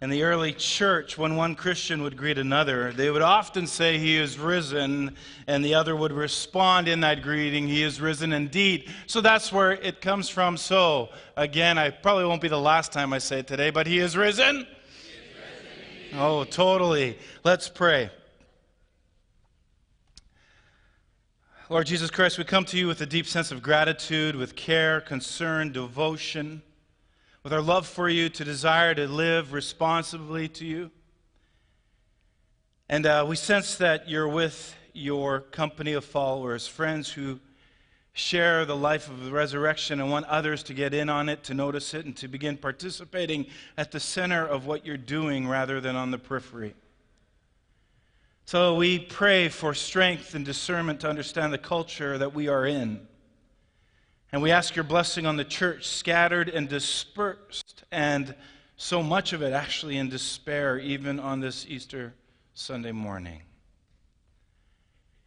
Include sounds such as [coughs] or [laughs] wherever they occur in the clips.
In the early church, when one Christian would greet another, they would often say, He is risen, and the other would respond in that greeting, He is risen indeed. So that's where it comes from. So, again, I probably won't be the last time I say it today, but He is risen. He is risen oh, totally. Let's pray. Lord Jesus Christ, we come to you with a deep sense of gratitude, with care, concern, devotion with our love for you, to desire to live responsibly to you. And uh, we sense that you're with your company of followers, friends who share the life of the resurrection and want others to get in on it, to notice it, and to begin participating at the center of what you're doing rather than on the periphery. So we pray for strength and discernment to understand the culture that we are in. And we ask your blessing on the church, scattered and dispersed, and so much of it actually in despair, even on this Easter Sunday morning.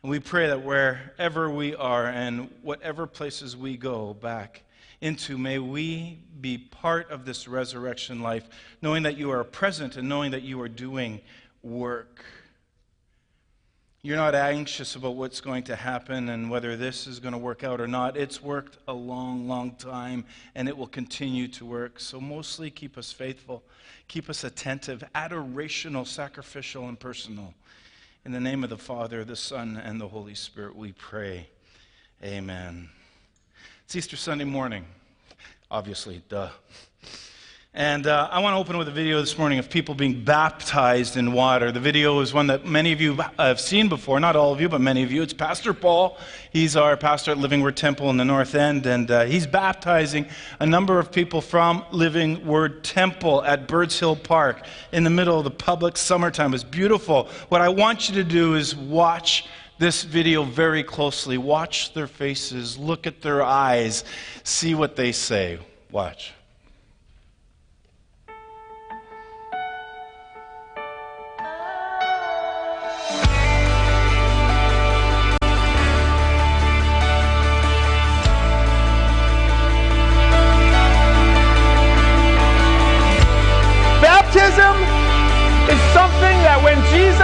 And we pray that wherever we are and whatever places we go back into, may we be part of this resurrection life, knowing that you are present and knowing that you are doing work. You're not anxious about what's going to happen and whether this is going to work out or not. It's worked a long, long time, and it will continue to work. So, mostly keep us faithful, keep us attentive, adorational, sacrificial, and personal. In the name of the Father, the Son, and the Holy Spirit, we pray. Amen. It's Easter Sunday morning, obviously, duh. And uh, I want to open with a video this morning of people being baptized in water. The video is one that many of you have seen before, not all of you, but many of you. It's Pastor Paul. He's our pastor at Living Word Temple in the North End, and uh, he's baptizing a number of people from Living Word Temple at Birds Hill Park in the middle of the public summertime. It's beautiful. What I want you to do is watch this video very closely. Watch their faces, look at their eyes, see what they say. Watch.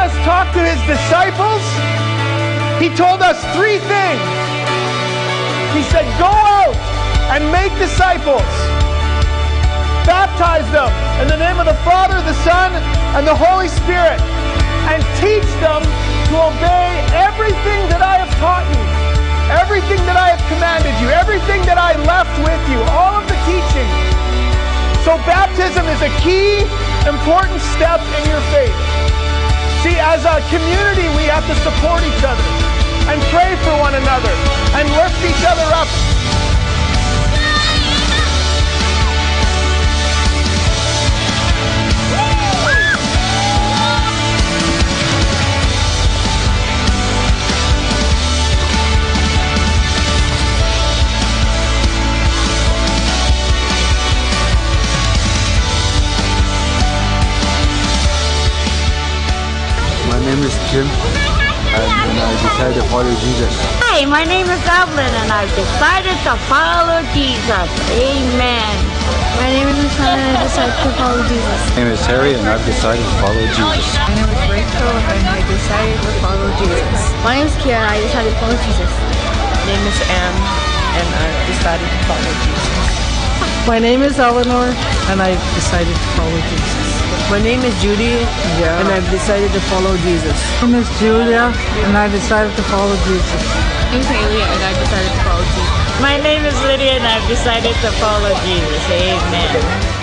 Jesus talked to his disciples, he told us three things. He said, Go out and make disciples. Baptize them in the name of the Father, the Son, and the Holy Spirit, and teach them to obey everything that I have taught you, everything that I have commanded you, everything that I left with you, all of the teaching. So baptism is a key important step in your faith. See, as a community, we have to support each other and pray for one another and lift each other up follow Jesus. Hi, my name is Evelyn, and I've decided to follow Jesus. Amen. My name is Michelle, and I decided to follow Jesus. My name is Harry, and I've decided to follow Jesus. My name is Rachel, and I decided to follow Jesus. My name is Kiara, and I decided to follow Jesus. My name is Anne, and I've decided to follow Jesus. My name is Eleanor, and I've decided to follow Jesus. My name is Judy, yeah. and I've decided to follow Jesus. My name is Julia, and I decided to follow Jesus. I'm Haley, and I decided to follow Jesus. My name is Lydia, and I've decided to follow Jesus. Amen.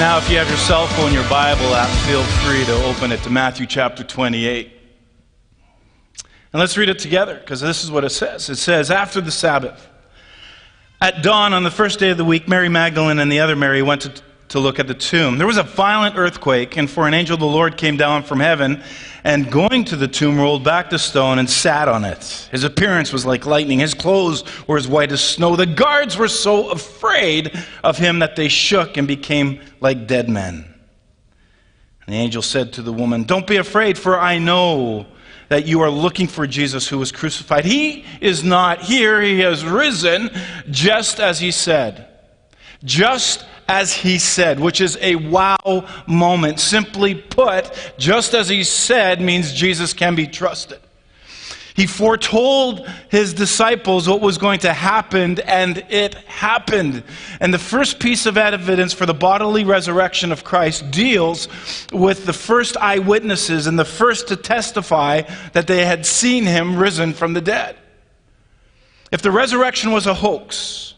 Now, if you have your cell phone, your Bible app, feel free to open it to Matthew chapter 28. And let's read it together because this is what it says. It says, After the Sabbath, at dawn on the first day of the week, Mary Magdalene and the other Mary went to, to look at the tomb. There was a violent earthquake, and for an angel of the Lord came down from heaven and going to the tomb rolled back the stone and sat on it. His appearance was like lightning. His clothes were as white as snow. The guards were so afraid of him that they shook and became like dead men. And the angel said to the woman, Don't be afraid, for I know that you are looking for Jesus who was crucified. He is not here, he has risen just as he said. Just as he said, which is a wow moment. Simply put, just as he said means Jesus can be trusted. He foretold his disciples what was going to happen, and it happened. And the first piece of evidence for the bodily resurrection of Christ deals with the first eyewitnesses and the first to testify that they had seen him risen from the dead. If the resurrection was a hoax,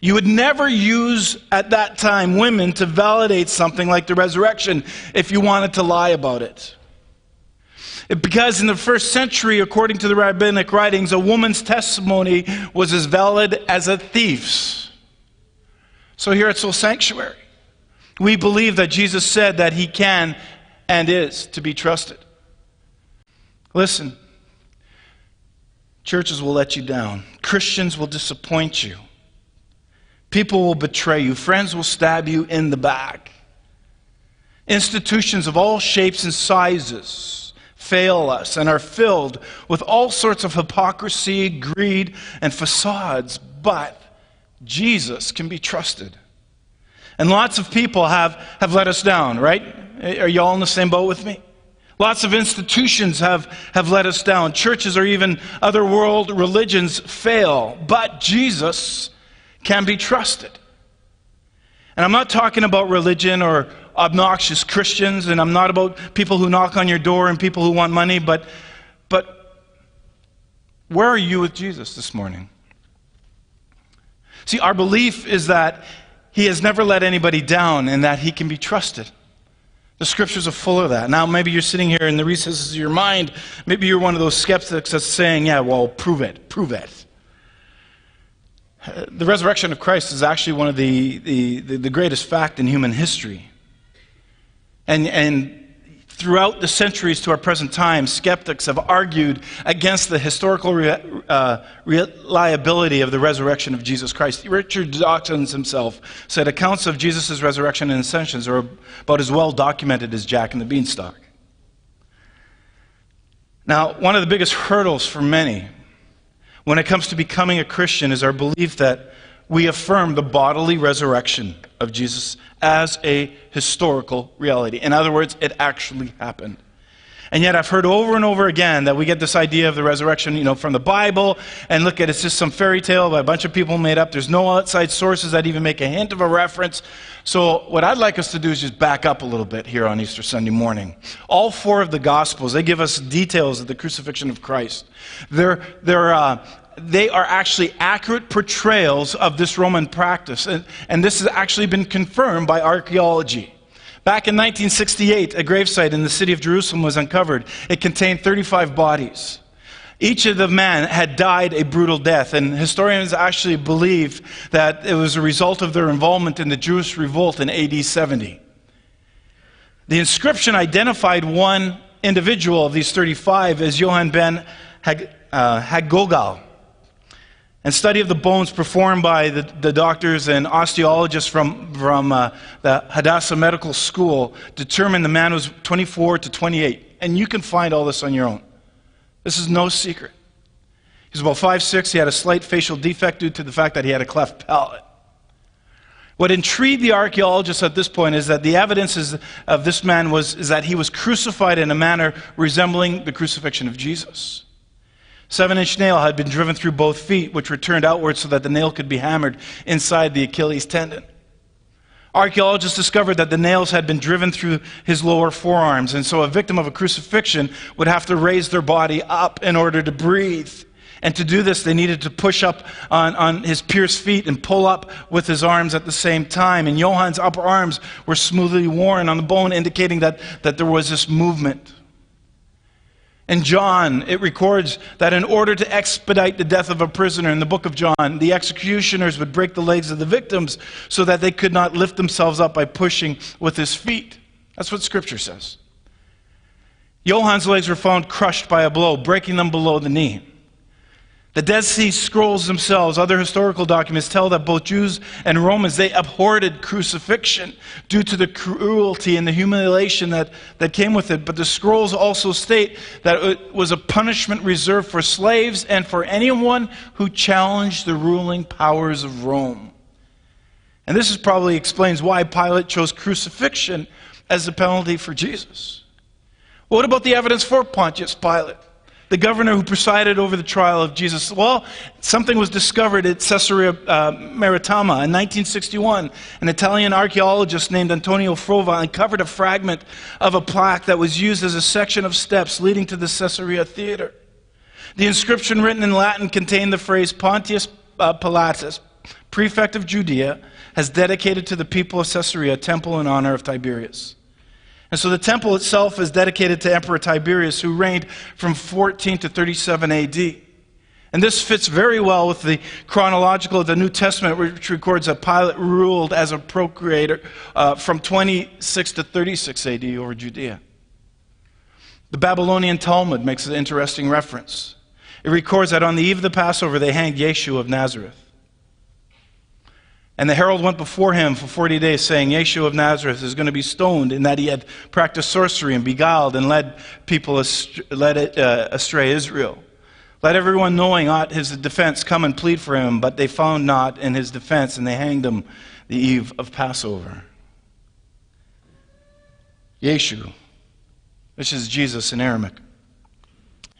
you would never use at that time women to validate something like the resurrection if you wanted to lie about it. Because in the first century, according to the rabbinic writings, a woman's testimony was as valid as a thief's. So here at Soul Sanctuary, we believe that Jesus said that he can and is to be trusted. Listen, churches will let you down, Christians will disappoint you, people will betray you, friends will stab you in the back, institutions of all shapes and sizes fail us and are filled with all sorts of hypocrisy, greed, and facades, but Jesus can be trusted. And lots of people have, have let us down, right? Are you all in the same boat with me? Lots of institutions have, have let us down. Churches or even other world religions fail, but Jesus can be trusted. And I'm not talking about religion or, obnoxious Christians, and I'm not about people who knock on your door and people who want money, but, but where are you with Jesus this morning? See, our belief is that He has never let anybody down and that He can be trusted. The scriptures are full of that. Now, maybe you're sitting here in the recesses of your mind. Maybe you're one of those skeptics that's saying, yeah, well, prove it, prove it. The resurrection of Christ is actually one of the, the, the, greatest fact in human history. And, and throughout the centuries to our present time, skeptics have argued against the historical re- uh, reliability of the resurrection of Jesus Christ. Richard Dawkins himself said accounts of Jesus' resurrection and ascensions are about as well documented as Jack and the Beanstalk. Now, one of the biggest hurdles for many when it comes to becoming a Christian is our belief that we affirm the bodily resurrection of Jesus as a historical reality. In other words, it actually happened. And yet I've heard over and over again that we get this idea of the resurrection, you know, from the Bible, and look at it's just some fairy tale by a bunch of people made up. There's no outside sources that even make a hint of a reference. So what I'd like us to do is just back up a little bit here on Easter Sunday morning. All four of the Gospels, they give us details of the crucifixion of Christ. They're, they're, uh, they are actually accurate portrayals of this Roman practice. And, and this has actually been confirmed by archaeology. Back in 1968, a gravesite in the city of Jerusalem was uncovered. It contained 35 bodies. Each of the men had died a brutal death, and historians actually believe that it was a result of their involvement in the Jewish revolt in AD 70. The inscription identified one individual of these 35 as Johann ben Hag, uh, Hagogal and study of the bones performed by the, the doctors and osteologists from, from uh, the Hadassah Medical School determined the man was 24 to 28. And you can find all this on your own. This is no secret. He was about 5'6. He had a slight facial defect due to the fact that he had a cleft palate. What intrigued the archaeologists at this point is that the evidence of this man was is that he was crucified in a manner resembling the crucifixion of Jesus. Seven inch nail had been driven through both feet, which were turned outward so that the nail could be hammered inside the Achilles tendon. Archaeologists discovered that the nails had been driven through his lower forearms, and so a victim of a crucifixion would have to raise their body up in order to breathe. And to do this, they needed to push up on, on his pierced feet and pull up with his arms at the same time. And Johann's upper arms were smoothly worn on the bone, indicating that, that there was this movement. And John, it records that in order to expedite the death of a prisoner in the book of John, the executioners would break the legs of the victims so that they could not lift themselves up by pushing with his feet. That's what scripture says. Johann's legs were found crushed by a blow, breaking them below the knee. The Dead Sea Scrolls themselves, other historical documents tell that both Jews and Romans, they abhorred crucifixion due to the cruelty and the humiliation that, that came with it. But the scrolls also state that it was a punishment reserved for slaves and for anyone who challenged the ruling powers of Rome. And this is probably explains why Pilate chose crucifixion as the penalty for Jesus. What about the evidence for Pontius Pilate? The governor who presided over the trial of Jesus. Well, something was discovered at Caesarea uh, Maritima in 1961. An Italian archaeologist named Antonio Frova uncovered a fragment of a plaque that was used as a section of steps leading to the Caesarea Theater. The inscription written in Latin contained the phrase Pontius uh, Pilatus, prefect of Judea, has dedicated to the people of Caesarea a temple in honor of Tiberius. And so the temple itself is dedicated to Emperor Tiberius, who reigned from 14 to 37 AD. And this fits very well with the chronological of the New Testament, which records that Pilate ruled as a procurator uh, from 26 to 36 AD over Judea. The Babylonian Talmud makes an interesting reference. It records that on the eve of the Passover, they hanged Yeshua of Nazareth. And the herald went before him for 40 days, saying, Yeshua of Nazareth is going to be stoned in that he had practiced sorcery and beguiled and led people astray, led, uh, astray Israel. Let everyone knowing aught his defense come and plead for him, but they found not in his defense, and they hanged him the eve of Passover. Yeshua, which is Jesus in Aramaic,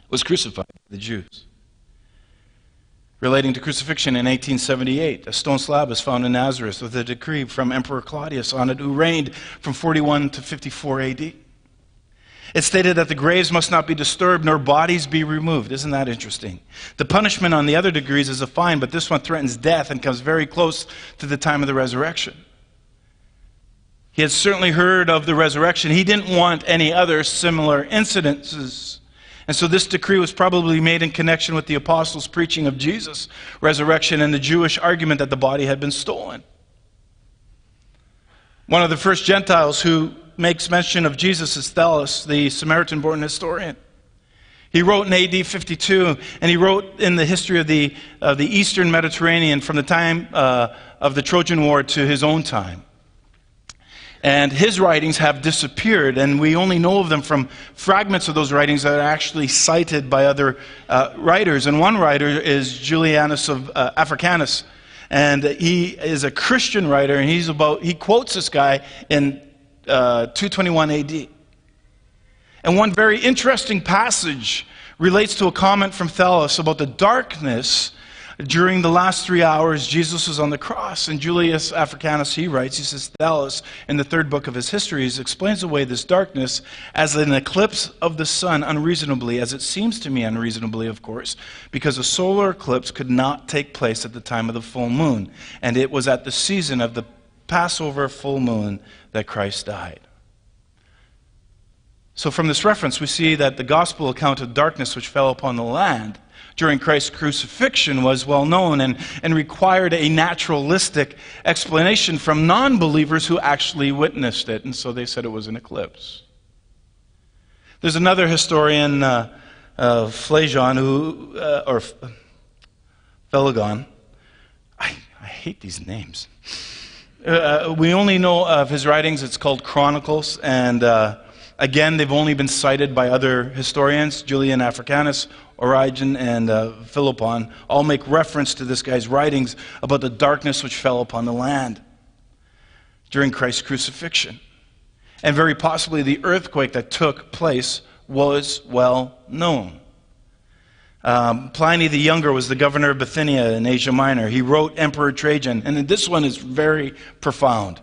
was crucified by the Jews relating to crucifixion in 1878. A stone slab is found in Nazareth with a decree from Emperor Claudius on it, who reigned from 41 to 54 AD. It stated that the graves must not be disturbed nor bodies be removed. Isn't that interesting? The punishment on the other degrees is a fine, but this one threatens death and comes very close to the time of the resurrection. He had certainly heard of the resurrection. He didn't want any other similar incidences and so this decree was probably made in connection with the apostles' preaching of Jesus' resurrection and the Jewish argument that the body had been stolen. One of the first Gentiles who makes mention of Jesus is Thallus, the Samaritan born historian. He wrote in AD 52, and he wrote in the history of the, of the Eastern Mediterranean from the time uh, of the Trojan War to his own time. And his writings have disappeared, and we only know of them from fragments of those writings that are actually cited by other uh, writers. And one writer is Julianus of uh, Africanus, and he is a Christian writer, and he's about he quotes this guy in uh, 221 AD. And one very interesting passage relates to a comment from Thallus about the darkness during the last three hours, Jesus was on the cross. And Julius Africanus, he writes, he says, Thallus, in the third book of his histories, explains away this darkness as an eclipse of the sun unreasonably, as it seems to me unreasonably, of course, because a solar eclipse could not take place at the time of the full moon. And it was at the season of the Passover full moon that Christ died. So, from this reference, we see that the gospel account of darkness which fell upon the land during Christ's crucifixion was well known and, and required a naturalistic explanation from non believers who actually witnessed it. And so they said it was an eclipse. There's another historian, uh, uh, Phlegon, who, uh, or Phlegon. I, I hate these names. Uh, we only know of his writings, it's called Chronicles, and uh, again, they've only been cited by other historians, Julian Africanus Origen and uh, Philopon all make reference to this guy's writings about the darkness which fell upon the land during Christ's crucifixion. And very possibly the earthquake that took place was well known. Um, Pliny the Younger was the governor of Bithynia in Asia Minor. He wrote Emperor Trajan, and this one is very profound.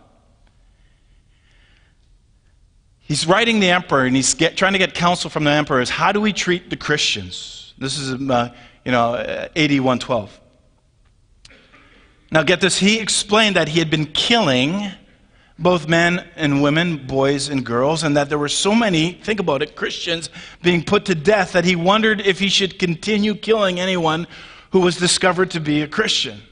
He's writing the emperor, and he's get, trying to get counsel from the emperor is how do we treat the Christians? This is, uh, you know, AD 112. Now, get this. He explained that he had been killing both men and women, boys and girls, and that there were so many, think about it, Christians being put to death that he wondered if he should continue killing anyone who was discovered to be a Christian.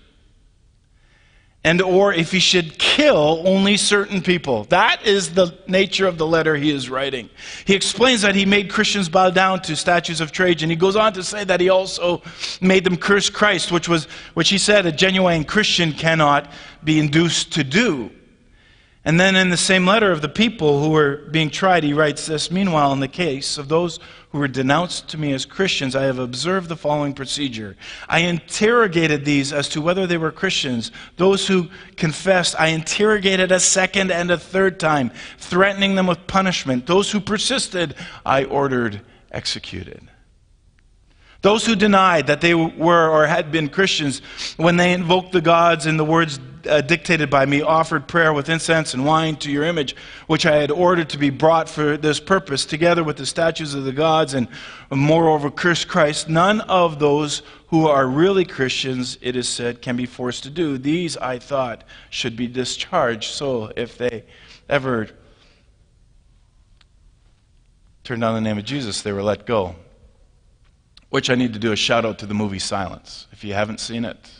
And or if he should kill only certain people. That is the nature of the letter he is writing. He explains that he made Christians bow down to statues of Trajan. He goes on to say that he also made them curse Christ, which was which he said a genuine Christian cannot be induced to do. And then in the same letter of the people who were being tried, he writes this Meanwhile, in the case of those who were denounced to me as Christians, I have observed the following procedure. I interrogated these as to whether they were Christians. Those who confessed, I interrogated a second and a third time, threatening them with punishment. Those who persisted, I ordered executed. Those who denied that they were or had been Christians, when they invoked the gods in the words uh, dictated by me, offered prayer with incense and wine to your image, which I had ordered to be brought for this purpose, together with the statues of the gods, and moreover cursed Christ. None of those who are really Christians, it is said, can be forced to do. These, I thought, should be discharged. So if they ever turned on the name of Jesus, they were let go. Which I need to do a shout out to the movie Silence. If you haven't seen it,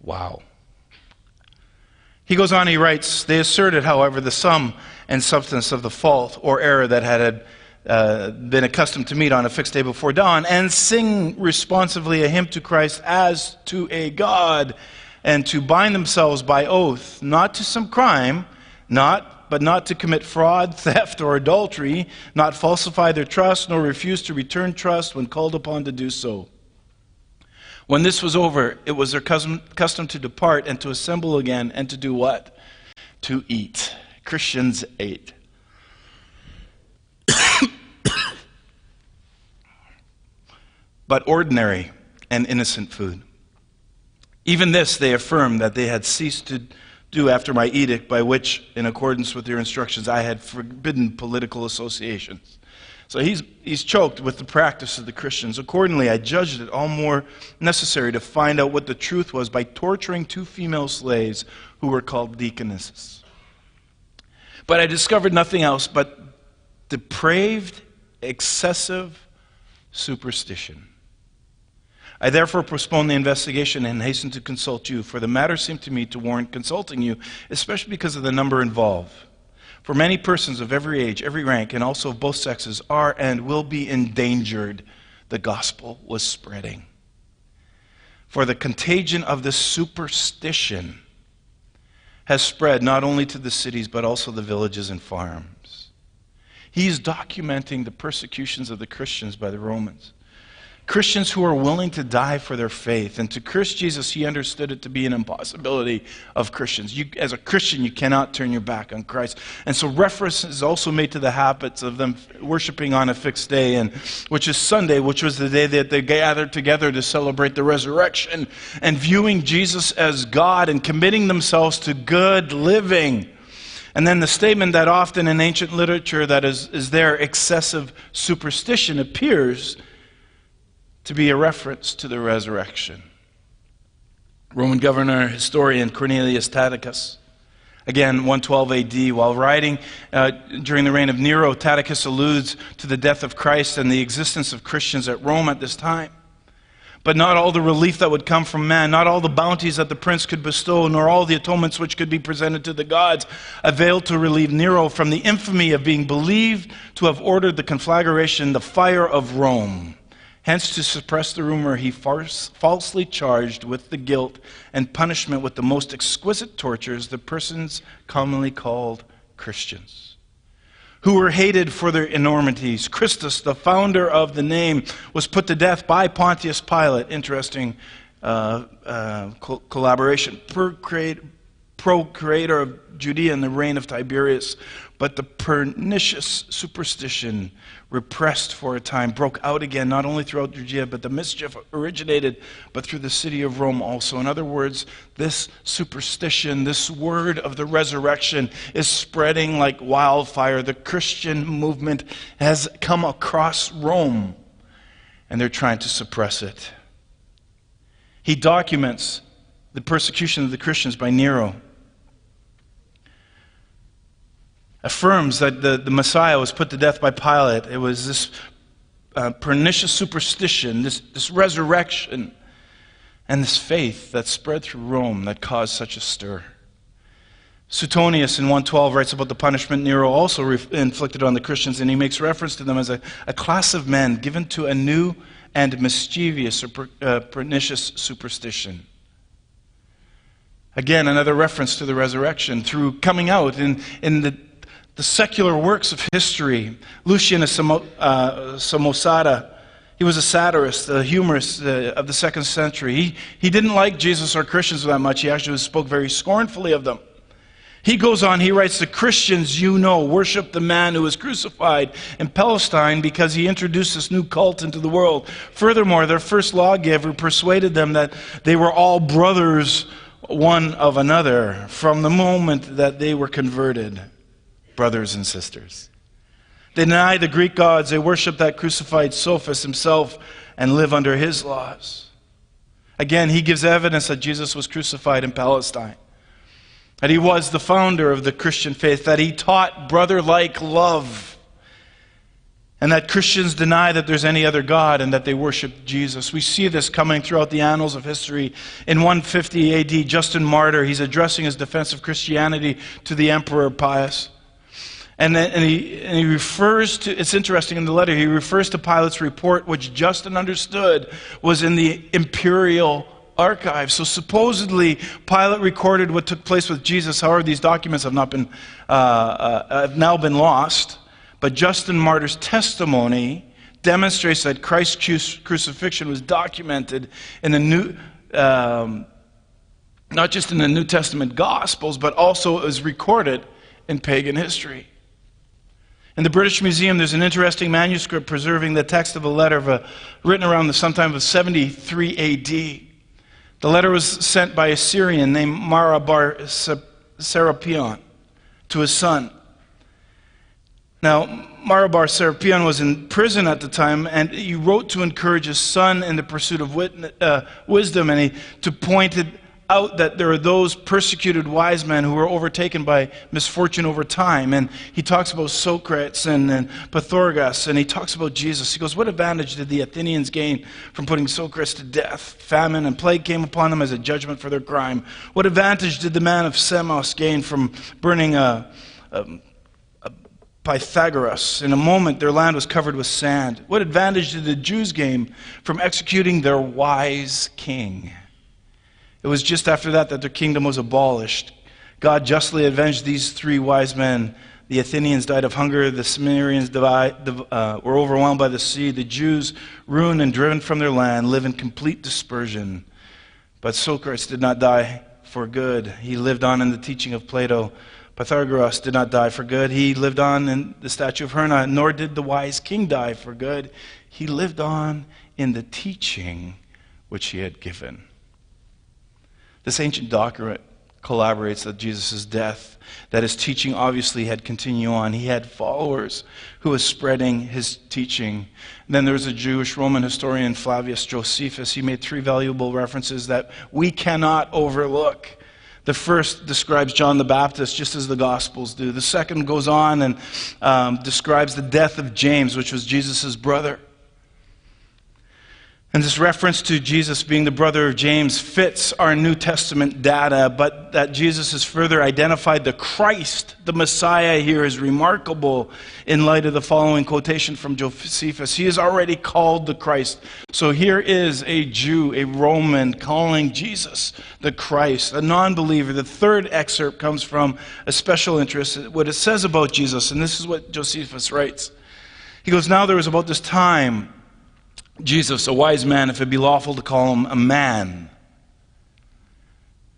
wow. He goes on, he writes, They asserted, however, the sum and substance of the fault or error that had uh, been accustomed to meet on a fixed day before dawn, and sing responsively a hymn to Christ as to a God, and to bind themselves by oath, not to some crime, not but not to commit fraud, [laughs] theft, or adultery, not falsify their trust, nor refuse to return trust when called upon to do so. When this was over, it was their custom, to depart and to assemble again and to do what? To eat. Christians ate. [coughs] but ordinary and innocent food. Even this they affirmed that they had ceased to do after my edict, by which, in accordance with your instructions, I had forbidden political associations. So he's, he's choked with the practice of the Christians. Accordingly, I judged it all more necessary to find out what the truth was by torturing two female slaves who were called deaconesses. But I discovered nothing else but depraved, excessive superstition. I therefore postponed the investigation and hastened to consult you, for the matter seemed to me to warrant consulting you, especially because of the number involved. For many persons of every age, every rank, and also of both sexes are and will be endangered. The gospel was spreading. For the contagion of this superstition has spread not only to the cities, but also the villages and farms. He's documenting the persecutions of the Christians by the Romans. Christians who are willing to die for their faith. And to curse Jesus, he understood it to be an impossibility of Christians. You, as a Christian, you cannot turn your back on Christ. And so reference is also made to the habits of them worshiping on a fixed day, and, which is Sunday, which was the day that they gathered together to celebrate the resurrection, and viewing Jesus as God and committing themselves to good living. And then the statement that often in ancient literature that is, is there, excessive superstition, appears to be a reference to the resurrection. Roman governor, historian Cornelius Tacitus, again 112 AD, while writing uh, during the reign of Nero, Tacitus alludes to the death of Christ and the existence of Christians at Rome at this time. But not all the relief that would come from man, not all the bounties that the prince could bestow, nor all the atonements which could be presented to the gods availed to relieve Nero from the infamy of being believed to have ordered the conflagration, the fire of Rome. Hence, to suppress the rumor, he falsely charged with the guilt and punishment with the most exquisite tortures the persons commonly called Christians, who were hated for their enormities. Christus, the founder of the name, was put to death by Pontius Pilate. Interesting uh, uh, co- collaboration. procreator of Judea in the reign of Tiberius. But the pernicious superstition repressed for a time, broke out again, not only throughout Judea, but the mischief originated, but through the city of Rome also. In other words, this superstition, this word of the resurrection, is spreading like wildfire. The Christian movement has come across Rome, and they're trying to suppress it. He documents the persecution of the Christians by Nero. Affirms that the, the Messiah was put to death by Pilate. It was this uh, pernicious superstition, this, this resurrection. and this faith that spread through Rome that caused such a stir. Suetonius in 112 writes about the punishment Nero also re- inflicted on the Christians, and he makes reference to them as a, a class of men given to a new and mischievous or per, uh, pernicious superstition. Again, another reference to the resurrection through coming out in, in the, the secular works of history. Lucian of Samo, uh, Samosata he was a satirist, a humorist uh, of the second century. He, he didn't like Jesus or Christians that much. He actually spoke very scornfully of them. He goes on, he writes, The Christians you know worship the man who was crucified in Palestine because he introduced this new cult into the world. Furthermore, their first lawgiver persuaded them that they were all brothers one of another from the moment that they were converted, brothers and sisters. They deny the Greek gods. They worship that crucified sophist himself and live under his laws. Again, he gives evidence that Jesus was crucified in Palestine, that he was the founder of the Christian faith, that he taught brother like love, and that Christians deny that there's any other God and that they worship Jesus. We see this coming throughout the annals of history. In 150 AD, Justin Martyr, he's addressing his defense of Christianity to the Emperor Pius. And, then, and, he, and he refers to, it's interesting in the letter, he refers to Pilate's report, which Justin understood was in the imperial archive. So supposedly, Pilate recorded what took place with Jesus. However, these documents have, not been, uh, uh, have now been lost. But Justin Martyr's testimony demonstrates that Christ's crucifixion was documented in the New, um, not just in the New Testament Gospels, but also is recorded in pagan history. In the British Museum, there's an interesting manuscript preserving the text of a letter of a, written around the sometime of 73 AD. The letter was sent by a Syrian named Mara bar Serapion to his son. Now, Mara bar Serapion was in prison at the time, and he wrote to encourage his son in the pursuit of wit- uh, wisdom, and he to point out that there are those persecuted wise men who were overtaken by misfortune over time. And he talks about Socrates and, and Pythagoras, and he talks about Jesus. He goes, What advantage did the Athenians gain from putting Socrates to death? Famine and plague came upon them as a judgment for their crime. What advantage did the man of Samos gain from burning a, a Pythagoras. In a moment, their land was covered with sand. What advantage did the Jews gain from executing their wise king? It was just after that that their kingdom was abolished. God justly avenged these three wise men. The Athenians died of hunger. The Cimmerians uh, were overwhelmed by the sea. The Jews, ruined and driven from their land, live in complete dispersion. But Socrates did not die for good. He lived on in the teaching of Plato. Pythagoras did not die for good. He lived on in the statue of Hera, nor did the wise king die for good. He lived on in the teaching which he had given. This ancient document collaborates that Jesus' death, that his teaching obviously had continued on. He had followers who was spreading his teaching. And then there was a Jewish Roman historian, Flavius Josephus. He made three valuable references that we cannot overlook. The first describes John the Baptist just as the Gospels do. The second goes on and um, describes the death of James, which was Jesus' brother. And this reference to Jesus being the brother of James fits our New Testament data, but that Jesus is further identified the Christ, the Messiah here, is remarkable in light of the following quotation from Josephus. He is already called the Christ. So here is a Jew, a Roman, calling Jesus the Christ, a non believer. The third excerpt comes from a special interest, what it says about Jesus, and this is what Josephus writes. He goes, Now there was about this time Jesus, a wise man, if it be lawful to call him a man.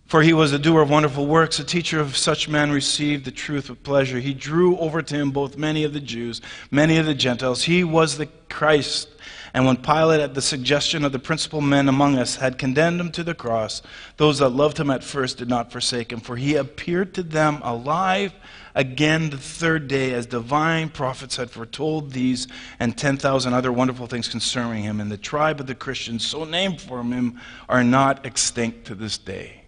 For he was a doer of wonderful works, a teacher of such men received the truth with pleasure. He drew over to him both many of the Jews, many of the Gentiles. He was the Christ. And when Pilate, at the suggestion of the principal men among us, had condemned him to the cross, those that loved him at first did not forsake him, for he appeared to them alive again the third day, as divine prophets had foretold these and 10,000 other wonderful things concerning him. And the tribe of the Christians, so named for him, are not extinct to this day.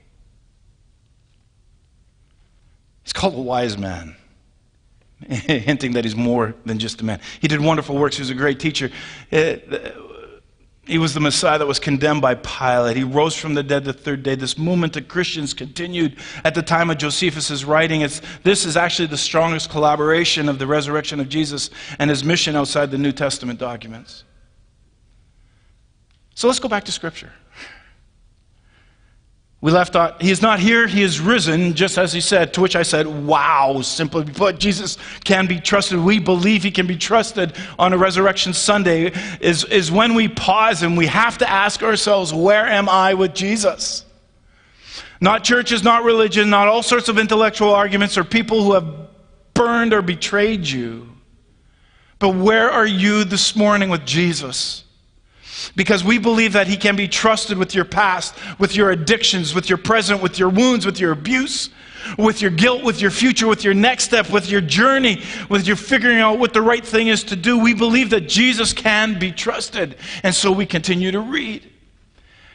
He's called a wise man, [laughs] hinting that he's more than just a man. He did wonderful works. He was a great teacher. Uh, He was the Messiah that was condemned by Pilate. He rose from the dead the third day. This movement of Christians continued at the time of Josephus' writing. It's, this is actually the strongest collaboration of the resurrection of Jesus and his mission outside the New Testament documents. So let's go back to Scripture. We left out, he is not here, he is risen, just as he said, to which I said, wow, simply put, Jesus can be trusted. We believe he can be trusted on a resurrection Sunday, is, is when we pause and we have to ask ourselves, where am I with Jesus? Not churches, not religion, not all sorts of intellectual arguments or people who have burned or betrayed you. But where are you this morning with Jesus? Because we believe that He can be trusted with your past, with your addictions, with your present, with your wounds, with your abuse, with your guilt, with your future, with your next step, with your journey, with your figuring out what the right thing is to do. We believe that Jesus can be trusted. And so we continue to read.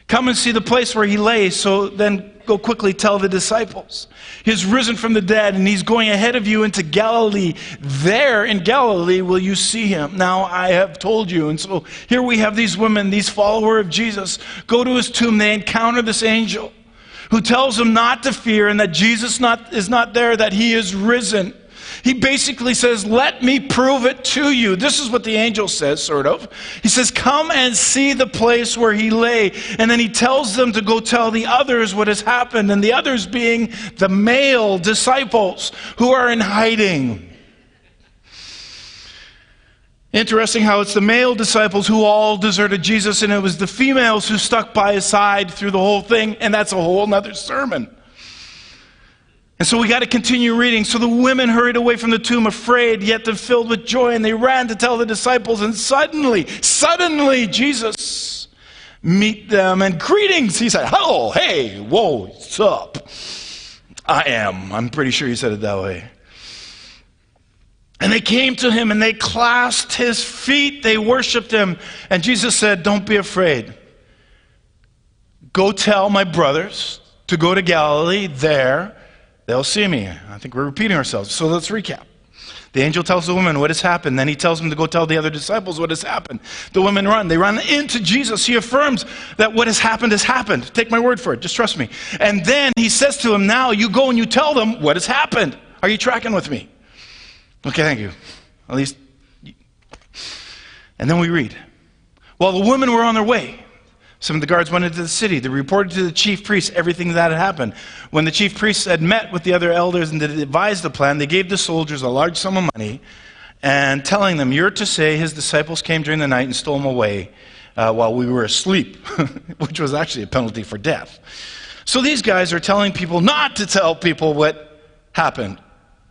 Come and see the place where He lay, so then go quickly tell the disciples. He's risen from the dead and he's going ahead of you into Galilee. There in Galilee will you see him. Now I have told you. And so here we have these women, these followers of Jesus, go to his tomb. They encounter this angel who tells them not to fear and that Jesus not, is not there, that he is risen. He basically says, Let me prove it to you. This is what the angel says, sort of. He says, Come and see the place where he lay. And then he tells them to go tell the others what has happened, and the others being the male disciples who are in hiding. Interesting how it's the male disciples who all deserted Jesus, and it was the females who stuck by his side through the whole thing, and that's a whole other sermon. And so we got to continue reading. So the women hurried away from the tomb, afraid, yet filled with joy, and they ran to tell the disciples. And suddenly, suddenly, Jesus meet them and greetings. He said, "Hello, hey, whoa, what's up?" I am. I'm pretty sure he said it that way. And they came to him and they clasped his feet. They worshiped him. And Jesus said, Don't be afraid. Go tell my brothers to go to Galilee there They'll see me. I think we're repeating ourselves. So let's recap. The angel tells the woman what has happened. Then he tells them to go tell the other disciples what has happened. The women run. They run into Jesus. He affirms that what has happened has happened. Take my word for it. Just trust me. And then he says to them, Now you go and you tell them what has happened. Are you tracking with me? Okay, thank you. At least. And then we read. While the women were on their way, some of the guards went into the city. They reported to the chief priests everything that had happened. When the chief priests had met with the other elders and devised the plan, they gave the soldiers a large sum of money and telling them, You're to say his disciples came during the night and stole him away uh, while we were asleep, [laughs] which was actually a penalty for death. So these guys are telling people not to tell people what happened,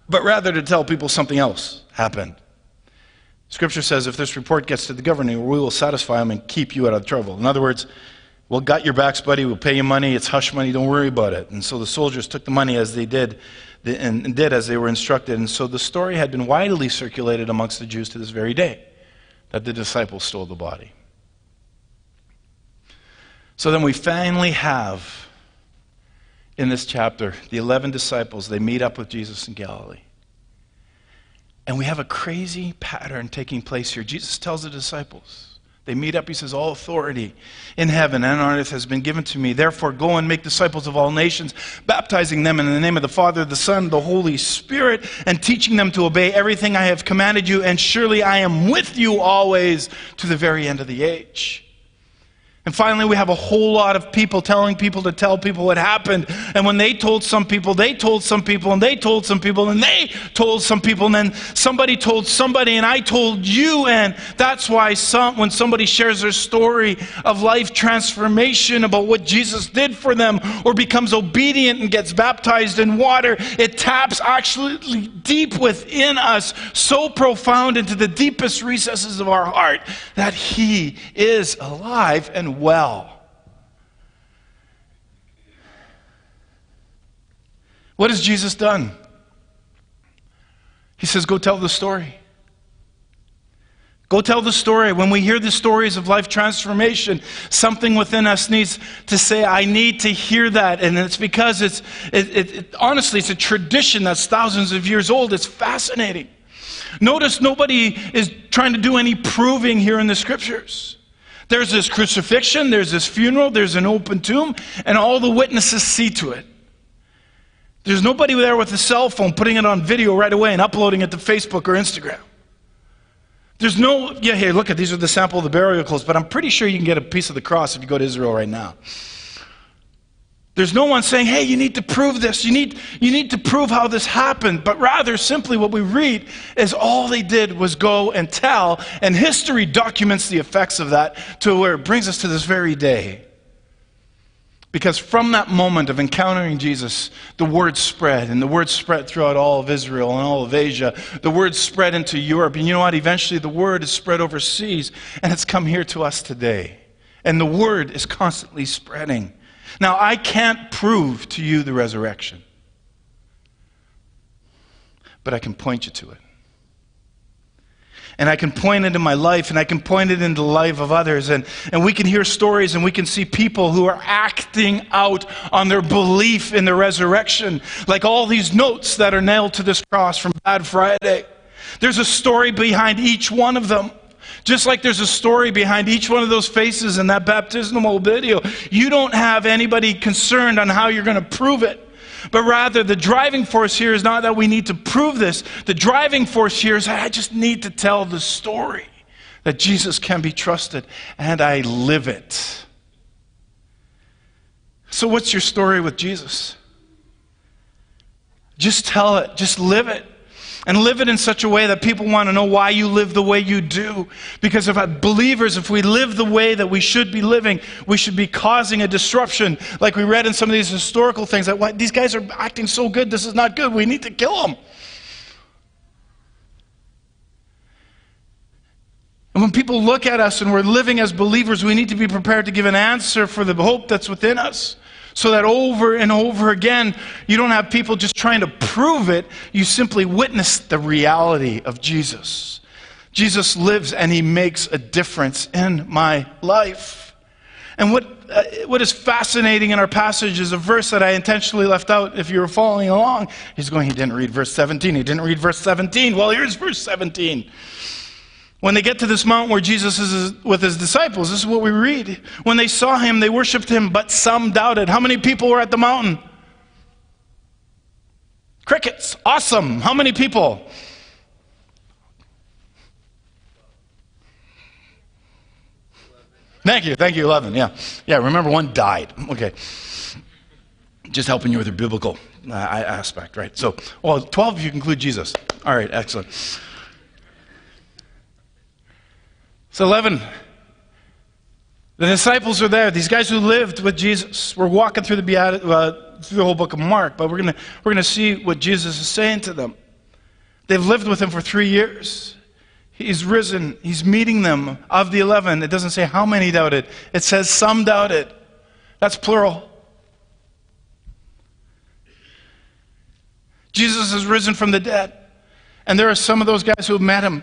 but rather to tell people something else happened. Scripture says if this report gets to the governor, we will satisfy him and keep you out of trouble. In other words, we'll got your backs, buddy. We'll pay you money. It's hush money. Don't worry about it. And so the soldiers took the money as they did and did as they were instructed. And so the story had been widely circulated amongst the Jews to this very day that the disciples stole the body. So then we finally have in this chapter the 11 disciples. They meet up with Jesus in Galilee. And we have a crazy pattern taking place here. Jesus tells the disciples, they meet up. He says, All authority in heaven and on earth has been given to me. Therefore, go and make disciples of all nations, baptizing them in the name of the Father, the Son, the Holy Spirit, and teaching them to obey everything I have commanded you. And surely I am with you always to the very end of the age. And finally, we have a whole lot of people telling people to tell people what happened. And when they told some people, they told some people, and they told some people, and they told some people, and then somebody told somebody, and I told you. And that's why some, when somebody shares their story of life transformation about what Jesus did for them, or becomes obedient and gets baptized in water, it taps actually deep within us, so profound into the deepest recesses of our heart, that He is alive and well. What has Jesus done? He says, Go tell the story. Go tell the story. When we hear the stories of life transformation, something within us needs to say, I need to hear that. And it's because it's, it, it, it, honestly, it's a tradition that's thousands of years old. It's fascinating. Notice nobody is trying to do any proving here in the scriptures. There's this crucifixion, there's this funeral, there's an open tomb, and all the witnesses see to it. There's nobody there with a cell phone putting it on video right away and uploading it to Facebook or Instagram. There's no, yeah, here, look at these are the sample of the burial clothes, but I'm pretty sure you can get a piece of the cross if you go to Israel right now. There's no one saying, hey, you need to prove this. You need, you need to prove how this happened. But rather, simply what we read is all they did was go and tell, and history documents the effects of that to where it brings us to this very day. Because from that moment of encountering Jesus, the word spread, and the word spread throughout all of Israel and all of Asia. The word spread into Europe. And you know what? Eventually, the word is spread overseas, and it's come here to us today. And the word is constantly spreading. Now, I can't prove to you the resurrection, but I can point you to it. And I can point it in my life, and I can point it into the life of others. And, and we can hear stories, and we can see people who are acting out on their belief in the resurrection, like all these notes that are nailed to this cross from Bad Friday. There's a story behind each one of them. Just like there's a story behind each one of those faces in that baptismal video, you don't have anybody concerned on how you're going to prove it. But rather, the driving force here is not that we need to prove this. The driving force here is I just need to tell the story that Jesus can be trusted, and I live it. So, what's your story with Jesus? Just tell it, just live it and live it in such a way that people want to know why you live the way you do. Because if believers, if we live the way that we should be living, we should be causing a disruption, like we read in some of these historical things that why, these guys are acting so good, this is not good, we need to kill them. And when people look at us and we're living as believers, we need to be prepared to give an answer for the hope that's within us. So that over and over again, you don't have people just trying to prove it, you simply witness the reality of Jesus. Jesus lives and he makes a difference in my life. And what, uh, what is fascinating in our passage is a verse that I intentionally left out if you were following along. He's going, he didn't read verse 17. He didn't read verse 17. Well, here's verse 17. When they get to this mountain where Jesus is with his disciples, this is what we read. When they saw him, they worshiped him, but some doubted. How many people were at the mountain? Crickets. Awesome. How many people? Thank you. Thank you. 11. Yeah. Yeah. Remember, one died. Okay. Just helping you with your biblical uh, aspect, right? So, well, 12 if you include Jesus. All right. Excellent. So 11. The disciples are there. These guys who lived with Jesus. We're walking through the, Beat- uh, through the whole book of Mark, but we're going we're gonna see what Jesus is saying to them. They've lived with him for three years. He's risen. He's meeting them. Of the 11, it doesn't say how many doubted, it says some doubted. That's plural. Jesus has risen from the dead. And there are some of those guys who have met him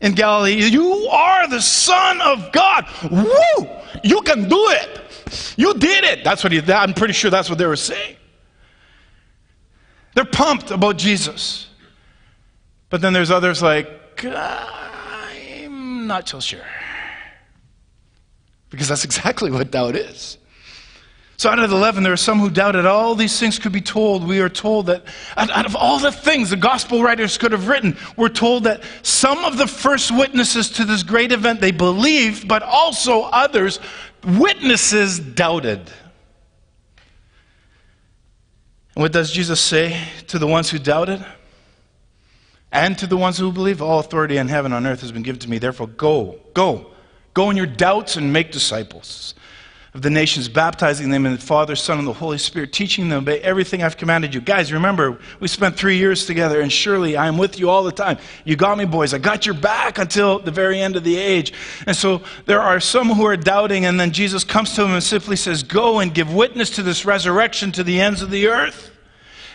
in Galilee, You are the Son of God. Woo! You can do it. You did it. That's what he, I'm pretty sure that's what they were saying. They're pumped about Jesus. But then there's others like, I'm not so sure. Because that's [laughs] exactly what doubt is. So out of the 11, there are some who doubted all these things could be told. We are told that out of all the things the gospel writers could have written, we're told that some of the first witnesses to this great event, they believed, but also others, witnesses, doubted. And what does Jesus say to the ones who doubted? And to the ones who believe, all authority in heaven and on earth has been given to me. Therefore, go, go, go in your doubts and make disciples of the nations, baptizing them in the Father, Son, and the Holy Spirit, teaching them obey everything I've commanded you. Guys, remember, we spent three years together, and surely I am with you all the time. You got me, boys. I got your back until the very end of the age. And so there are some who are doubting, and then Jesus comes to them and simply says, Go and give witness to this resurrection to the ends of the earth.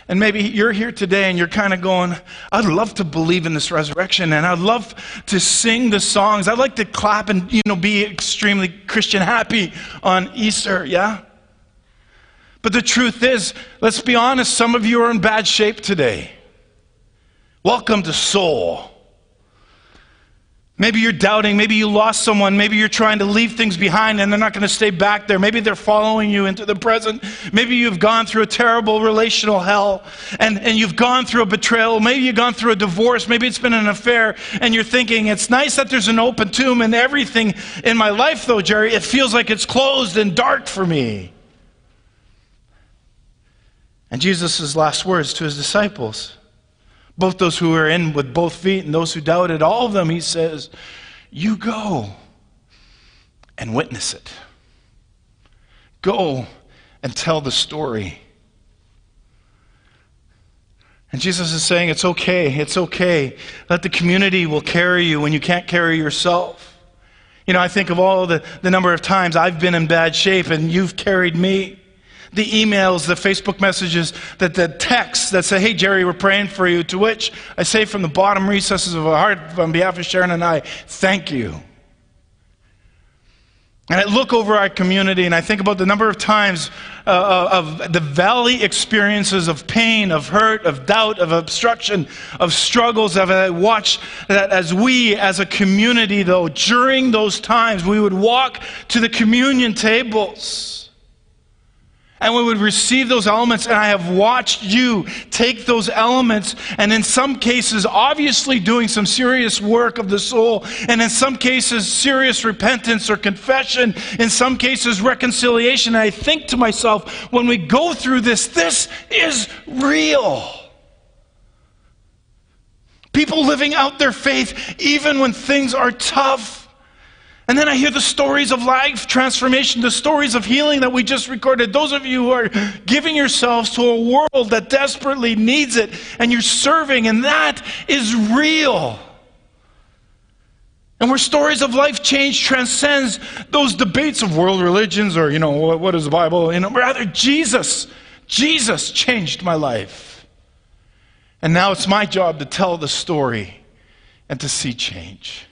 And maybe you're here today and you're kind of going, I'd love to believe in this resurrection and I'd love to sing the songs. I'd like to clap and, you know, be extremely Christian happy on Easter, yeah? But the truth is, let's be honest, some of you are in bad shape today. Welcome to Soul. Maybe you're doubting. Maybe you lost someone. Maybe you're trying to leave things behind and they're not going to stay back there. Maybe they're following you into the present. Maybe you've gone through a terrible relational hell and, and you've gone through a betrayal. Maybe you've gone through a divorce. Maybe it's been an affair and you're thinking, it's nice that there's an open tomb and everything in my life, though, Jerry. It feels like it's closed and dark for me. And Jesus' last words to his disciples both those who were in with both feet and those who doubted, all of them, he says, You go and witness it. Go and tell the story. And Jesus is saying, It's okay, it's okay. Let the community will carry you when you can't carry yourself. You know, I think of all the, the number of times I've been in bad shape and you've carried me the emails, the Facebook messages, that the texts that say, Hey, Jerry, we're praying for you. To which I say from the bottom recesses of our heart, on behalf of Sharon and I, thank you. And I look over our community and I think about the number of times uh, uh of the valley experiences of pain, of hurt, of doubt, of obstruction, of struggles. Of I watch that as we, as a community, though, during those times, we would walk to the communion tables and we would receive those elements. And I have watched you take those elements, and in some cases, obviously doing some serious work of the soul, and in some cases, serious repentance or confession, in some cases, reconciliation. And I think to myself, when we go through this, this is real. People living out their faith even when things are tough. And then I hear the stories of life transformation, the stories of healing that we just recorded. Those of you who are giving yourselves to a world that desperately needs it, and you're serving, and that is real. And where stories of life change transcends those debates of world religions or, you know, what, what is the Bible? You know, rather, Jesus, Jesus changed my life. And now it's my job to tell the story and to see change.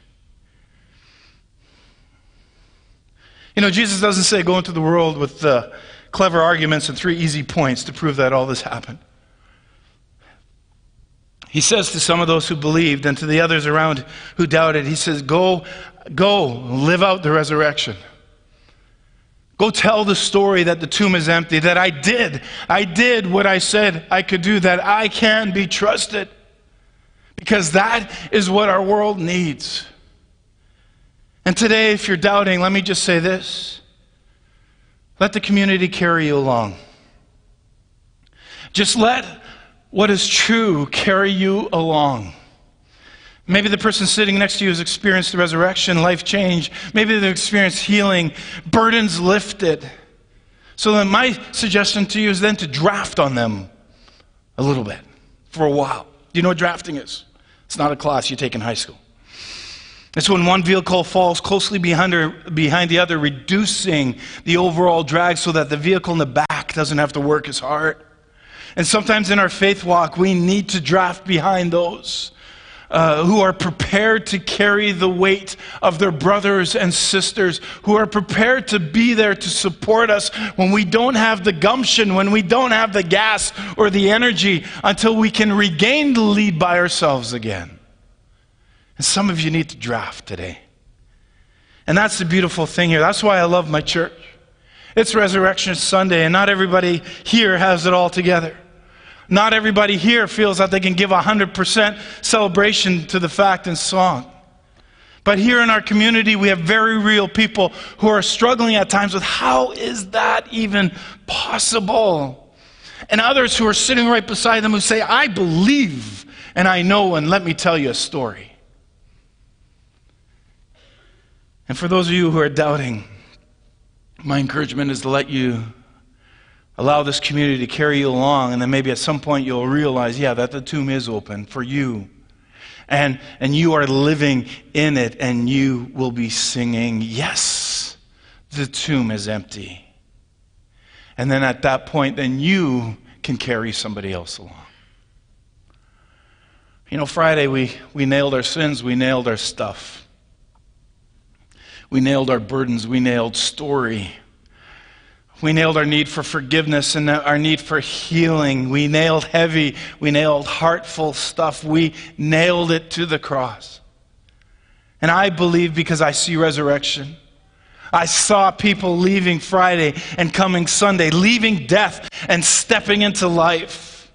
You know, Jesus doesn't say go into the world with uh, clever arguments and three easy points to prove that all this happened. He says to some of those who believed and to the others around who doubted, He says, Go, go, live out the resurrection. Go tell the story that the tomb is empty, that I did. I did what I said I could do, that I can be trusted. Because that is what our world needs. And today, if you're doubting, let me just say this let the community carry you along. Just let what is true carry you along. Maybe the person sitting next to you has experienced the resurrection, life change. Maybe they've experienced healing, burdens lifted. So then, my suggestion to you is then to draft on them a little bit for a while. Do you know what drafting is? It's not a class you take in high school. It's when one vehicle falls closely behind, behind the other, reducing the overall drag so that the vehicle in the back doesn't have to work as hard. And sometimes in our faith walk, we need to draft behind those uh, who are prepared to carry the weight of their brothers and sisters, who are prepared to be there to support us when we don't have the gumption, when we don't have the gas or the energy, until we can regain the lead by ourselves again. And some of you need to draft today. And that's the beautiful thing here. That's why I love my church. It's Resurrection Sunday, and not everybody here has it all together. Not everybody here feels that they can give 100% celebration to the fact and song. But here in our community, we have very real people who are struggling at times with how is that even possible? And others who are sitting right beside them who say, I believe and I know, and let me tell you a story. And for those of you who are doubting, my encouragement is to let you allow this community to carry you along, and then maybe at some point you'll realize, yeah, that the tomb is open for you. And, and you are living in it, and you will be singing, Yes, the tomb is empty. And then at that point, then you can carry somebody else along. You know, Friday we, we nailed our sins, we nailed our stuff. We nailed our burdens. We nailed story. We nailed our need for forgiveness and our need for healing. We nailed heavy. We nailed heartful stuff. We nailed it to the cross. And I believe because I see resurrection. I saw people leaving Friday and coming Sunday, leaving death and stepping into life.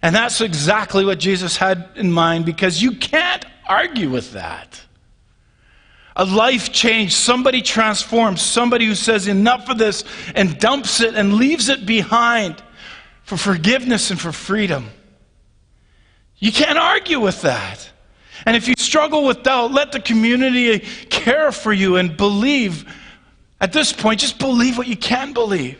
And that's exactly what Jesus had in mind because you can't argue with that. A life change, somebody transformed, somebody who says enough of this and dumps it and leaves it behind for forgiveness and for freedom. You can't argue with that. And if you struggle with doubt, let the community care for you and believe. At this point, just believe what you can believe.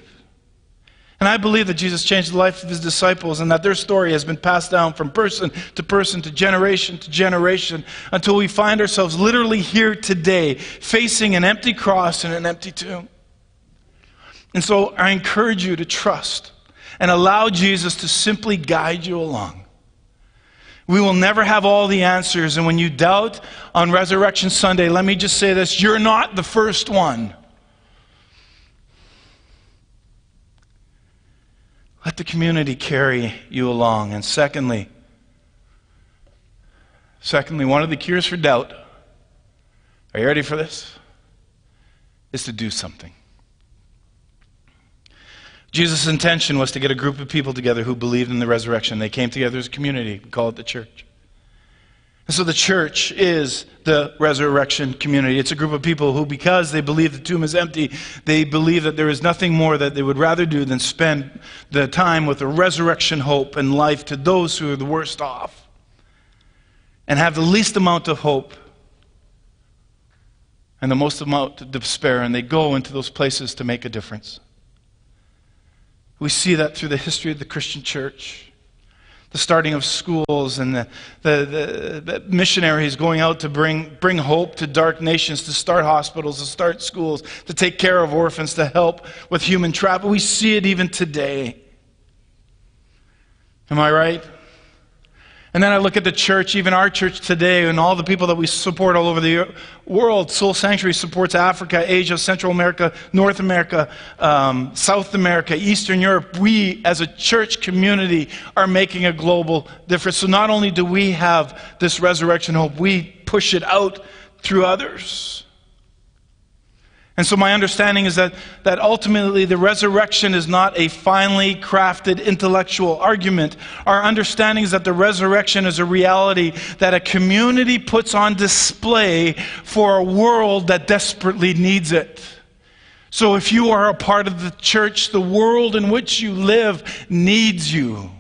And I believe that Jesus changed the life of his disciples and that their story has been passed down from person to person to generation to generation until we find ourselves literally here today facing an empty cross and an empty tomb. And so I encourage you to trust and allow Jesus to simply guide you along. We will never have all the answers. And when you doubt on Resurrection Sunday, let me just say this you're not the first one. Let the community carry you along. And secondly, secondly, one of the cures for doubt, are you ready for this? Is to do something. Jesus' intention was to get a group of people together who believed in the resurrection. They came together as a community. We call it the church. And so the church is the resurrection community. It's a group of people who, because they believe the tomb is empty, they believe that there is nothing more that they would rather do than spend the time with a resurrection hope and life to those who are the worst off and have the least amount of hope and the most amount of despair. And they go into those places to make a difference. We see that through the history of the Christian church the starting of schools and the, the, the, missionaries going out to bring, bring hope to dark nations, to start hospitals, to start schools, to take care of orphans, to help with human trafficking. We see it even today. Am I right? And then I look at the church, even our church today, and all the people that we support all over the world. Soul Sanctuary supports Africa, Asia, Central America, North America, um, South America, Eastern Europe. We, as a church community, are making a global difference. So not only do we have this resurrection hope, we push it out through others. And so, my understanding is that, that ultimately the resurrection is not a finely crafted intellectual argument. Our understanding is that the resurrection is a reality that a community puts on display for a world that desperately needs it. So, if you are a part of the church, the world in which you live needs you.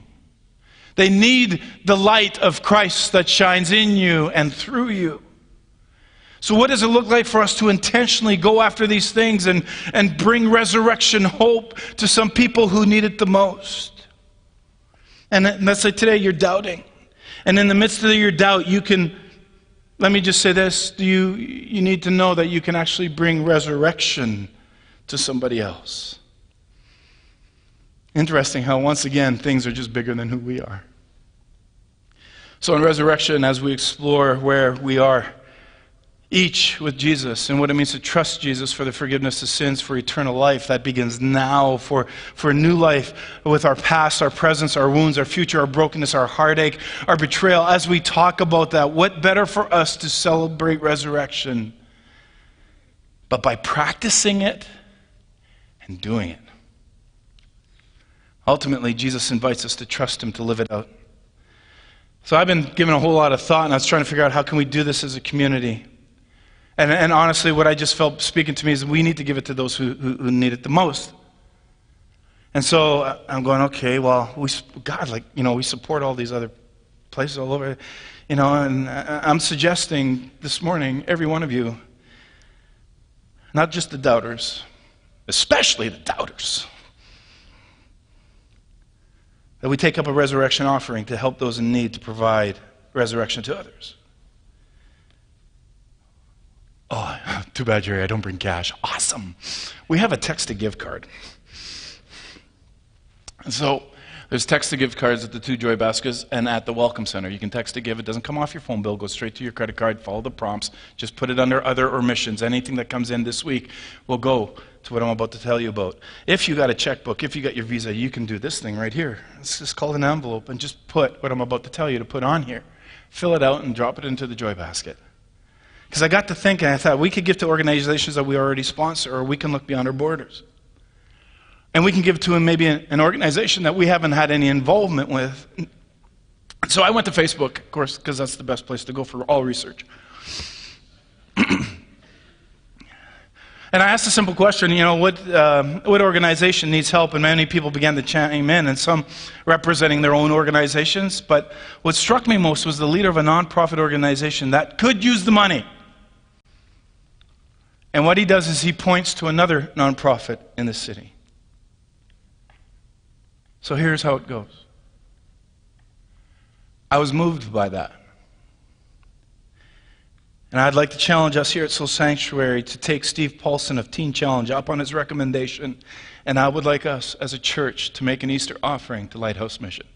They need the light of Christ that shines in you and through you. So, what does it look like for us to intentionally go after these things and, and bring resurrection hope to some people who need it the most? And let's say today you're doubting. And in the midst of your doubt, you can, let me just say this you, you need to know that you can actually bring resurrection to somebody else. Interesting how, once again, things are just bigger than who we are. So, in resurrection, as we explore where we are, each with Jesus and what it means to trust Jesus for the forgiveness of sins, for eternal life. That begins now for, for a new life with our past, our presence, our wounds, our future, our brokenness, our heartache, our betrayal. As we talk about that, what better for us to celebrate resurrection? But by practicing it and doing it. Ultimately, Jesus invites us to trust Him to live it out. So I've been giving a whole lot of thought, and I was trying to figure out how can we do this as a community. And, and honestly, what I just felt speaking to me is we need to give it to those who, who, need it the most. And so uh, I'm going, okay, well, we, God, like, you know, we support all these other places all over, you know, and uh, I'm suggesting this morning, every one of you, not just the doubters, especially the doubters, that we take up a resurrection offering to help those in need to provide resurrection to others. Oh, too bad, Jerry, I don't bring cash. Awesome. We have a text to give card. So there's text to give cards at the two joy baskets and at the welcome center. You can text to give. It doesn't come off your phone bill, goes straight to your credit card. Follow the prompts. Just put it under other or missions. Anything that comes in this week will go to what I'm about to tell you about. If you got a checkbook, if you got your visa, you can do this thing right here. It's just called an envelope and just put what I'm about to tell you to put on here. Fill it out and drop it into the joy basket. Because I got to thinking, I thought we could give to organizations that we already sponsor, or we can look beyond our borders. And we can give to maybe an organization that we haven't had any involvement with. So I went to Facebook, of course, because that's the best place to go for all research. [clears throat] And I asked a simple question, you know, what, uh, what organization needs help? And many people began to chime in, and some representing their own organizations. But what struck me most was the leader of a nonprofit organization that could use the money. And what he does is he points to another nonprofit in the city. So here's how it goes. I was moved by that. And I'd like to challenge us here at Soul Sanctuary to take Steve Paulson of Teen Challenge up on his recommendation. And I would like us as a church to make an Easter offering to Lighthouse Mission.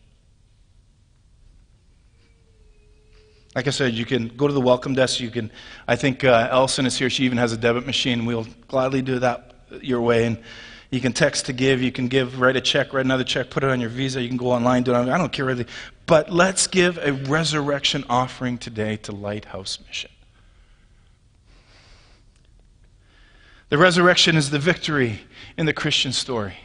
Like I said, you can go to the welcome desk. You can, I think uh, is here. She even has a debit machine. We'll gladly do that your way. And you can text to give. You can give, write a check, write another check, put it on your visa. You can go online, do it. I don't care really. But let's give a resurrection offering today to Lighthouse Mission. The resurrection is the victory in the Christian story.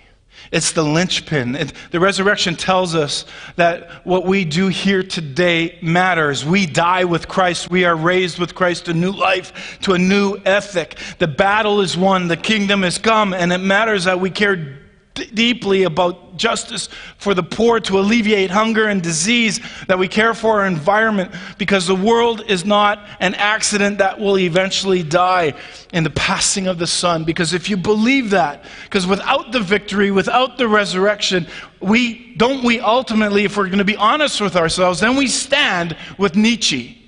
It's the linchpin. It, the resurrection tells us that what we do here today matters. We die with Christ. We are raised with Christ to new life, to a new ethic. The battle is won. The kingdom has come. And it matters that we care deeply about justice for the poor, to alleviate hunger and disease, that we care for our environment, because the world is not an accident that will eventually die in the passing of the sun. Because if you believe that, because without the victory, without the resurrection, we don't we ultimately, if we're going to be honest with ourselves, then we stand with Nietzsche.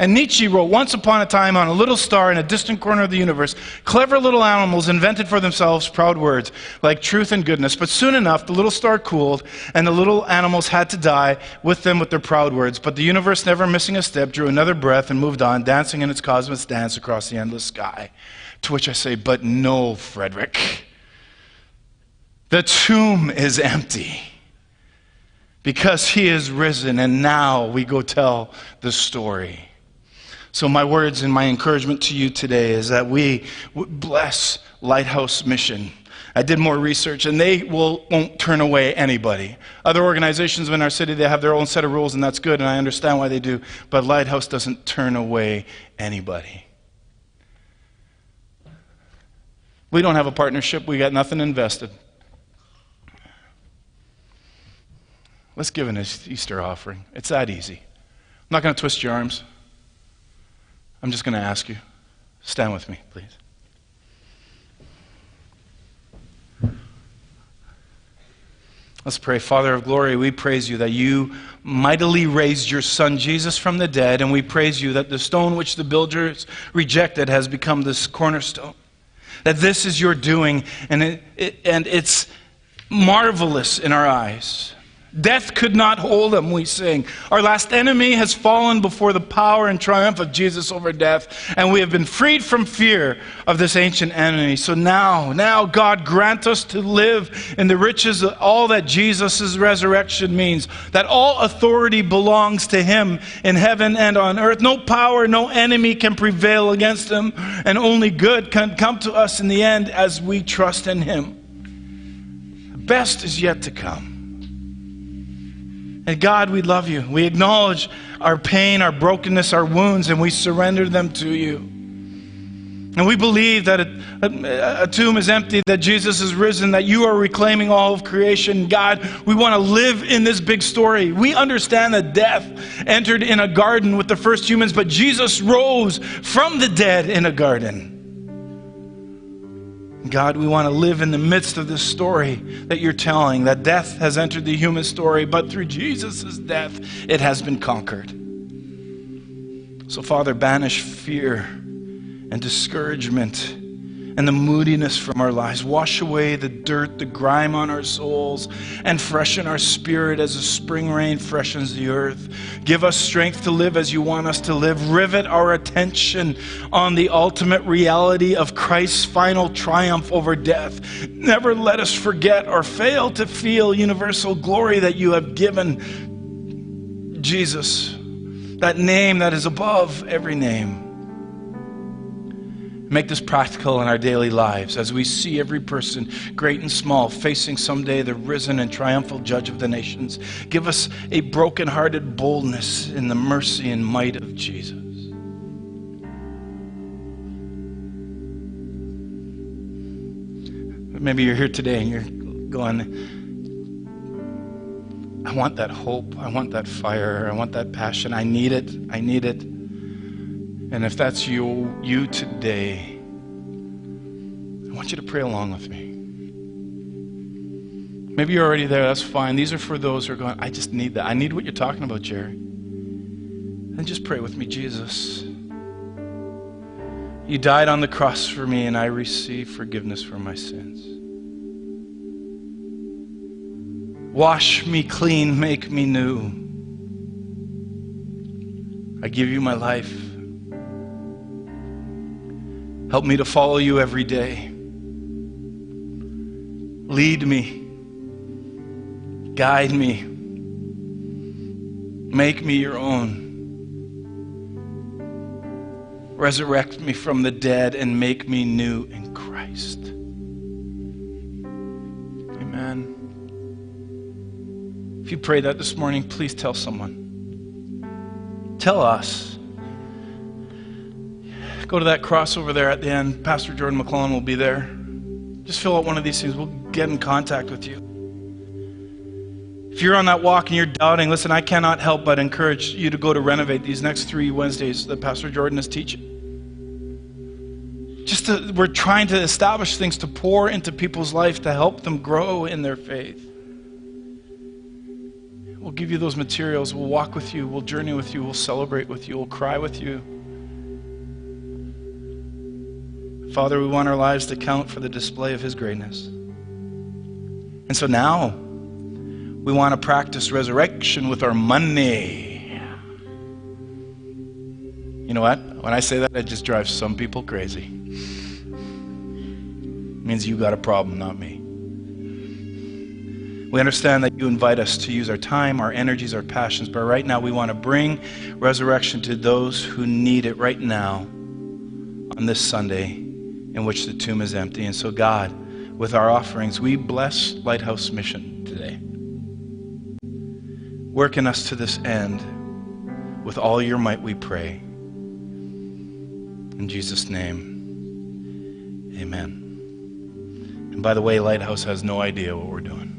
And Nietzsche wrote, Once upon a time, on a little star in a distant corner of the universe, clever little animals invented for themselves proud words like truth and goodness. But soon enough, the little star cooled, and the little animals had to die with them with their proud words. But the universe, never missing a step, drew another breath and moved on, dancing in its cosmos dance across the endless sky. To which I say, But no, Frederick. The tomb is empty because he is risen, and now we go tell the story. So, my words and my encouragement to you today is that we bless Lighthouse Mission. I did more research, and they will, won't turn away anybody. Other organizations in our city, they have their own set of rules, and that's good, and I understand why they do. But Lighthouse doesn't turn away anybody. We don't have a partnership, we got nothing invested. Let's give an Easter offering. It's that easy. I'm not going to twist your arms. I'm just going to ask you. Stand with me, please. Let's pray. Father of glory, we praise you that you mightily raised your son Jesus from the dead, and we praise you that the stone which the builders rejected has become this cornerstone. That this is your doing, and, it, it, and it's marvelous in our eyes. Death could not hold him, we sing. Our last enemy has fallen before the power and triumph of Jesus over death, and we have been freed from fear of this ancient enemy. So now, now, God, grant us to live in the riches of all that Jesus' resurrection means, that all authority belongs to him in heaven and on earth. No power, no enemy can prevail against him, and only good can come to us in the end as we trust in him. Best is yet to come. And God, we love you. We acknowledge our pain, our brokenness, our wounds, and we surrender them to you. And we believe that a, a, a, tomb is empty, that Jesus is risen, that you are reclaiming all of creation. God, we want to live in this big story. We understand that death entered in a garden with the first humans, but Jesus rose from the dead in a garden. God, we want to live in the midst of this story that you're telling, that death has entered the human story, but through Jesus' death, it has been conquered. So, Father, banish fear and discouragement and the moodiness from our lives. Wash away the dirt, the grime on our souls, and freshen our spirit as the spring rain freshens the earth. Give us strength to live as you want us to live. Rivet our attention on the ultimate reality of Christ's final triumph over death. Never let us forget or fail to feel universal glory that you have given Jesus that name that is above every name. Make this practical in our daily lives as we see every person, great and small, facing someday the risen and triumphal judge of the nations. Give us a broken-hearted boldness in the mercy and might of Jesus. Maybe you're here today and you're going, I want that hope. I want that fire. I want that passion. I need it. I need it. And if that's you, you today, I want you to pray along with me. Maybe you're already there, that's fine. These are for those who are going, I just need that. I need what you're talking about, Jerry. And just pray with me, Jesus. You died on the cross for me, and I receive forgiveness for my sins. Wash me clean, make me new. I give you my life. Help me to follow you every day. Lead me. Guide me. Make me your own. Resurrect me from the dead and make me new in Christ. Amen. If you pray that this morning, please tell someone. Tell us. Go to that cross over there at the end. Pastor Jordan McClellan will be there. Just fill out one of these things. We'll get in contact with you. If you're on that walk and you're doubting, listen, I cannot help but encourage you to go to Renovate these next three Wednesdays that Pastor Jordan is teaching. Just to, we're trying to establish things to pour into people's life to help them grow in their faith. We'll give you those materials. We'll walk with you. We'll journey with you. We'll celebrate with you. We'll cry with you. Father, we want our lives to count for the display of His greatness. And so now, we want to practice resurrection with our money. You know what? When I say that, it just drives some people crazy. It means you got a problem, not me. We understand that you invite us to use our time, our energies, our passions, but right now we want to bring resurrection to those who need it right now on this Sunday in which the tomb is empty. And so, God, with our offerings, we bless Lighthouse Mission today. Work in us to this end. With all your might, we pray. In Jesus' name, amen. And by the way, Lighthouse has no idea what we're doing.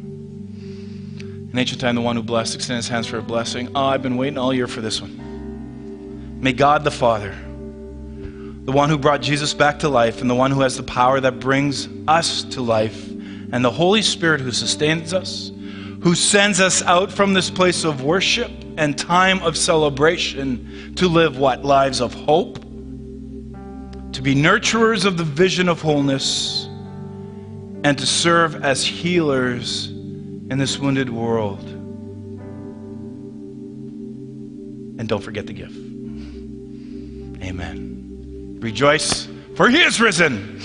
In ancient time, the one who blessed extended his hands for a blessing. Oh, I've been waiting all year for this one. May God the Father, the one who brought Jesus back to life, and the one who has the power that brings us to life, and the Holy Spirit who sustains us, who sends us out from this place of worship and time of celebration to live what? Lives of hope, to be nurturers of the vision of wholeness, and to serve as healers in this wounded world. And don't forget the gift. Amen. Rejoice, for he is risen.